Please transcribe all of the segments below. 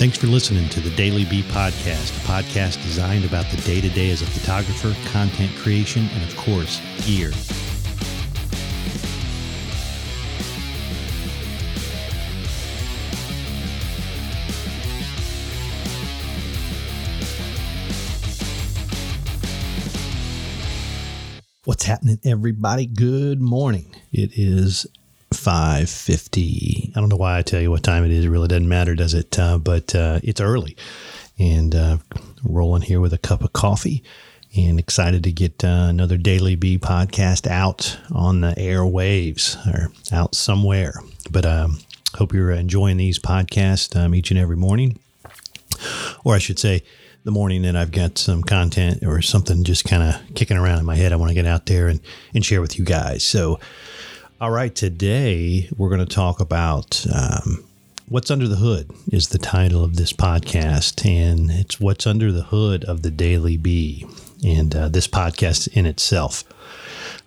Thanks for listening to the DailyB Podcast, a podcast designed about the day to day as a photographer, content creation, and of course, gear. What's happening, everybody? Good morning. It is 5.50. I don't know why I tell you what time it is. It really doesn't matter, does it? Uh, but uh, it's early. And uh, rolling here with a cup of coffee and excited to get uh, another DailyB podcast out on the airwaves or out somewhere. But um, hope you're enjoying these podcasts um, each and every morning. Or I should say, the morning that I've got some content or something just kind of kicking around in my head. I want to get out there and, and share with you guys. So, all right, today we're going to talk about um, What's Under the Hood, is the title of this podcast. And it's What's Under the Hood of the DailyB. And uh, this podcast in itself.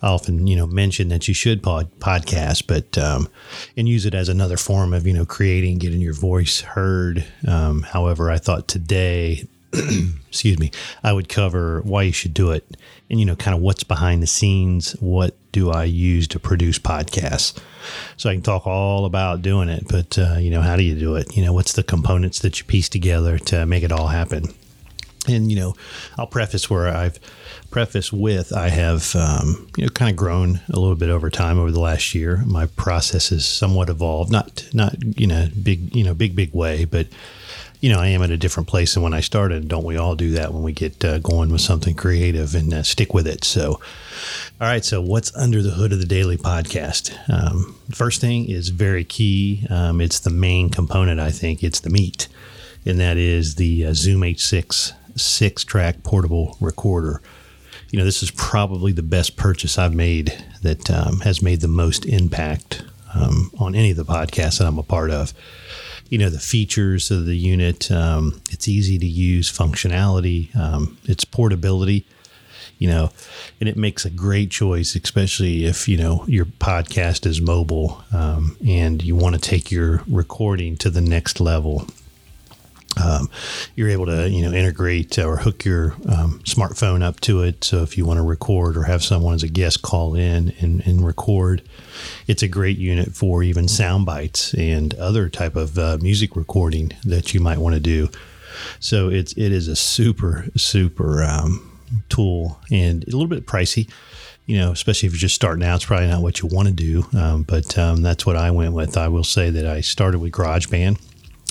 I often, you know, mention that you should pod, podcast, but um, and use it as another form of, you know, creating, getting your voice heard. Um, however, I thought today excuse me, I would cover why you should do it and, you know, kind of what's behind the scenes. What do I use to produce podcasts? So I can talk all about doing it, but, uh, you know, how do you do it? You know, what's the components that you piece together to make it all happen? And, you know, I'll preface where I've preface with I have, um, you know, kind of grown a little bit over time over the last year. My process has somewhat evolved, not, not, you know, big, you know, big, big way, but, you know, I am at a different place than when I started. Don't we all do that when we get uh, going with something creative and uh, stick with it? So, all right. So, what's under the hood of the daily podcast? Um, first thing is very key. Um, it's the main component, I think. It's the meat, and that is the uh, Zoom H6 six track portable recorder. You know, this is probably the best purchase I've made that um, has made the most impact um, on any of the podcasts that I'm a part of you know the features of the unit. Um, it's easy to use functionality. Um, its portability. You know, and it makes a great choice, especially if you know your podcast is mobile um, and you want to take your recording to the next level. Um, you're able to you know integrate or hook your um, smartphone up to it. So if you want to record or have someone as a guest call in and, and record, it's a great unit for even sound bites and other type of uh, music recording that you might want to do. So it's it is a super super um, tool and a little bit pricey. You know, especially if you're just starting out, it's probably not what you want to do. Um, but um, that's what I went with. I will say that I started with GarageBand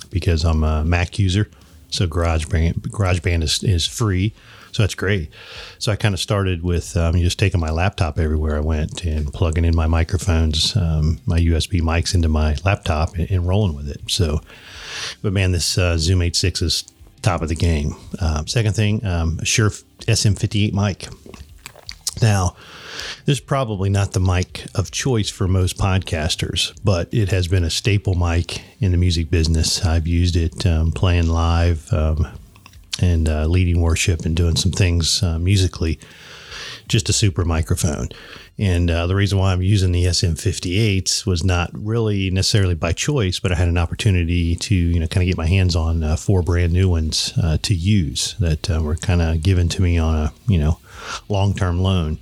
because I'm a Mac user. So GarageBand, GarageBand is, is free. So that's great. So I kind of started with um, just taking my laptop everywhere I went and plugging in my microphones, um, my USB mics into my laptop and, and, rolling with it. So, but man, this uh, Zoom H6 is top of the game. Um, second thing, um, Shure SM58 mic. Now, this is probably not the mic of choice for most podcasters, but it has been a staple mic in the music business. I've used it um, playing live um, and uh, leading worship and doing some things uh, musically. Just a super microphone. And uh, the reason why I'm using the SM58s was not really necessarily by choice, but I had an opportunity to, you know, kind of get my hands on uh, four brand new ones uh, to use that uh, were kind of given to me on a, you know, long term loan.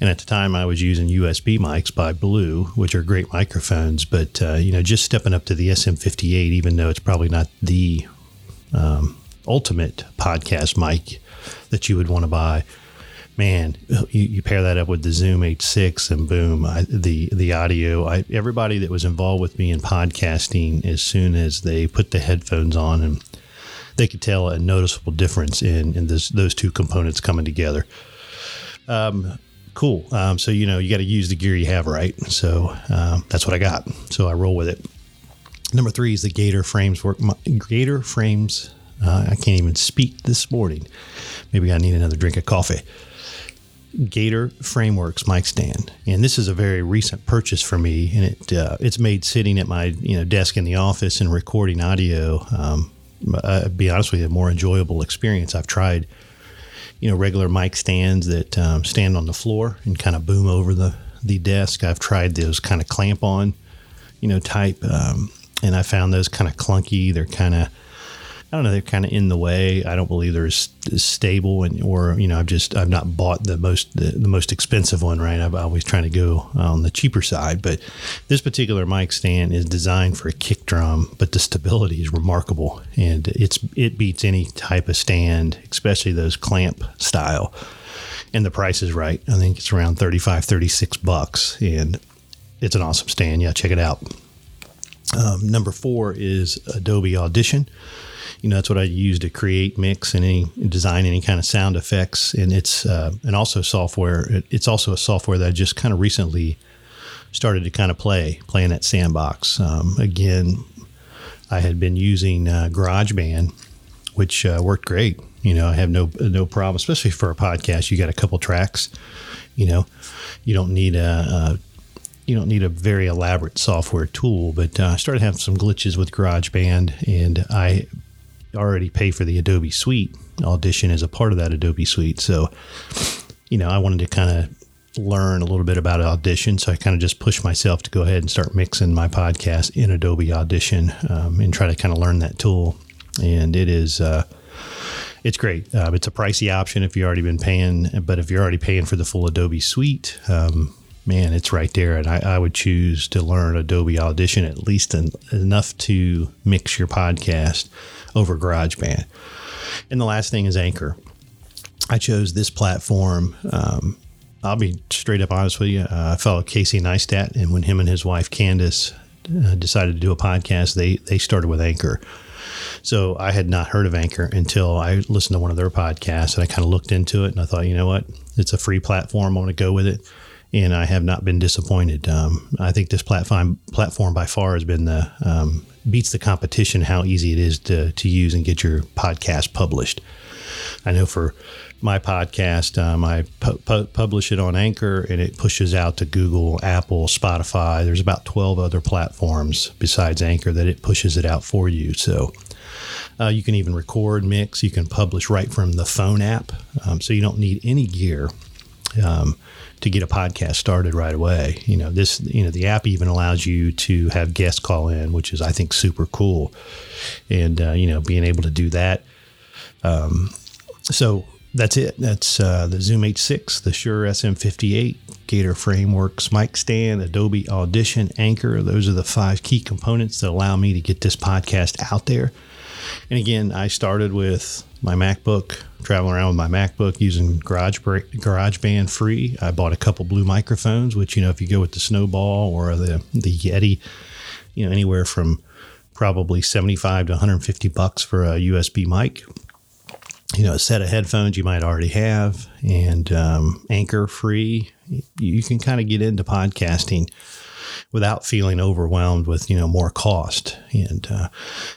And at the time, I was using USB mics by Blue, which are great microphones. But uh, you know, just stepping up to the SM58, even though it's probably not the um, ultimate podcast mic that you would want to buy, man, you, you, pair that up with the Zoom H6, and boom, I, the the audio. I, everybody that was involved with me in podcasting, as soon as they put the headphones on, and they could tell a noticeable difference in in this, those two components coming together. Um, cool. Um, so you know you got to use the gear you have, right? So um, that's what I got. So I roll with it. Number three is the Gator frames work. Gator frames. Uh, I can't even speak this morning. Maybe I need another drink of coffee. Gator Frameworks mic stand, and this is a very recent purchase for me, and it uh, it's made sitting at my you know desk in the office and recording audio. Um, be honest with you, a more enjoyable experience. I've tried you know, regular mic stands that um, stand on the floor and kind of boom over the, the desk. I've tried those kind of clamp on, you know, type, um, and I found those kind of clunky. They're kind of, I don't know. They're kind of in the way. I don't believe they're as, stable, and or you know, I've just I've not bought the most the, the most expensive one. Right, I'm always trying to go on the cheaper side. But this particular mic stand is designed for a kick drum, but the stability is remarkable, and it's it beats any type of stand, especially those clamp style. And the price is right. I think it's around 35, 36 bucks, and it's an awesome stand. Yeah, check it out. Um, number four is Adobe Audition you know, that's what I use to create, mix, and any design any kind of sound effects. And it's uh, and also software. It's also a software that I just kind of recently started to kind of play, playing that sandbox. Um, again, I had been using uh, GarageBand, which uh, worked great. You know, I have no no problem, especially for a podcast. You got a couple tracks. You know, you don't need a, a you don't need a very elaborate software tool, but uh, I started having some glitches with GarageBand, and I already pay for the Adobe Suite. Audition is a part of that Adobe Suite. So, you know, I wanted to kind of learn a little bit about Audition. So I kind of just pushed myself to go ahead and start mixing my podcast in Adobe Audition um, and try to kind of learn that tool. And it is, uh, it's great. Uh, it's a pricey option if you've already been paying, but if you're already paying for the full Adobe Suite, um, man, it's right there. And I, I, would choose to learn Adobe Audition at least enough to mix your podcast over GarageBand. And the last thing is Anchor. I chose this platform. Um, I'll be straight up honest with you. Uh, Casey Neistat, and when him and his wife Candace uh, decided to do a podcast, they they started with Anchor. So I had not heard of Anchor until I listened to one of their podcasts, and I kind of looked into it, and I thought, you know what, it's a free platform. I want to go with it, and I have not been disappointed. Um, I think this platform platform by far has been the um, beats the competition how easy it is to, to use and get your podcast published. I know for my podcast, um, I pu- pu- publish it on Anchor and it pushes out to Google, Apple, Spotify. There's about 12 other platforms besides Anchor that it pushes it out for you. So uh, you can even record, mix, you can publish right from the phone app. Um, so you don't need any gear. Um, to get a podcast started right away. You know, this, you know, the app even allows you to have guests call in, which is, I think, super cool. And, uh, you know, being able to do that. Um, so that's it. That's uh, the Zoom H6, the Shure SM58, Gator Frameworks, mic stand, Adobe Audition, Anchor. Those are the five key components that allow me to get this podcast out there. And again, I started with my MacBook, traveling around with my MacBook using Garage GarageBand free. I bought a couple blue microphones, which you know if you go with the Snowball or the the Yeti, you know anywhere from probably 75 to 150 bucks for a USB mic. You know, a set of headphones you might already have, and um, Anchor free. You can kind of get into podcasting without feeling overwhelmed with you know more cost. And uh,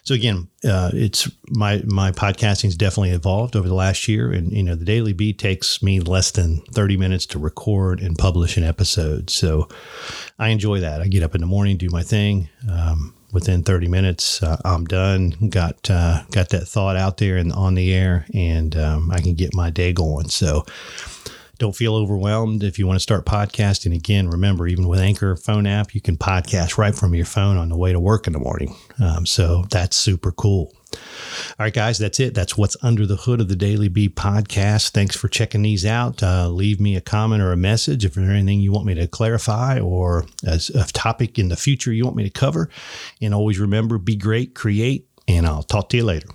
so again, uh, it's my my podcasting's definitely evolved over the last year. And you know, the Daily Beat takes me less than thirty minutes to record and publish an episode. So I enjoy that. I get up in the morning, do my thing. Um, within 30 minutes uh, i'm done got uh, got that thought out there and on the air and um, i can get my day going so don't feel overwhelmed if you want to start podcasting. Again, remember, even with Anchor phone app, you can podcast right from your phone on the way to work in the morning. Um, so that's super cool. All right, guys, that's it. That's what's under the hood of the DailyB podcast. Thanks for checking these out. Uh, leave me a comment or a message if there's anything you want me to clarify or a, a topic in the future you want me to cover. And always remember be great, create, and I'll talk to you later.